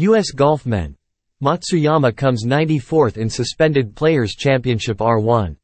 U.S. Golf Men. Matsuyama comes 94th in Suspended Players Championship R1.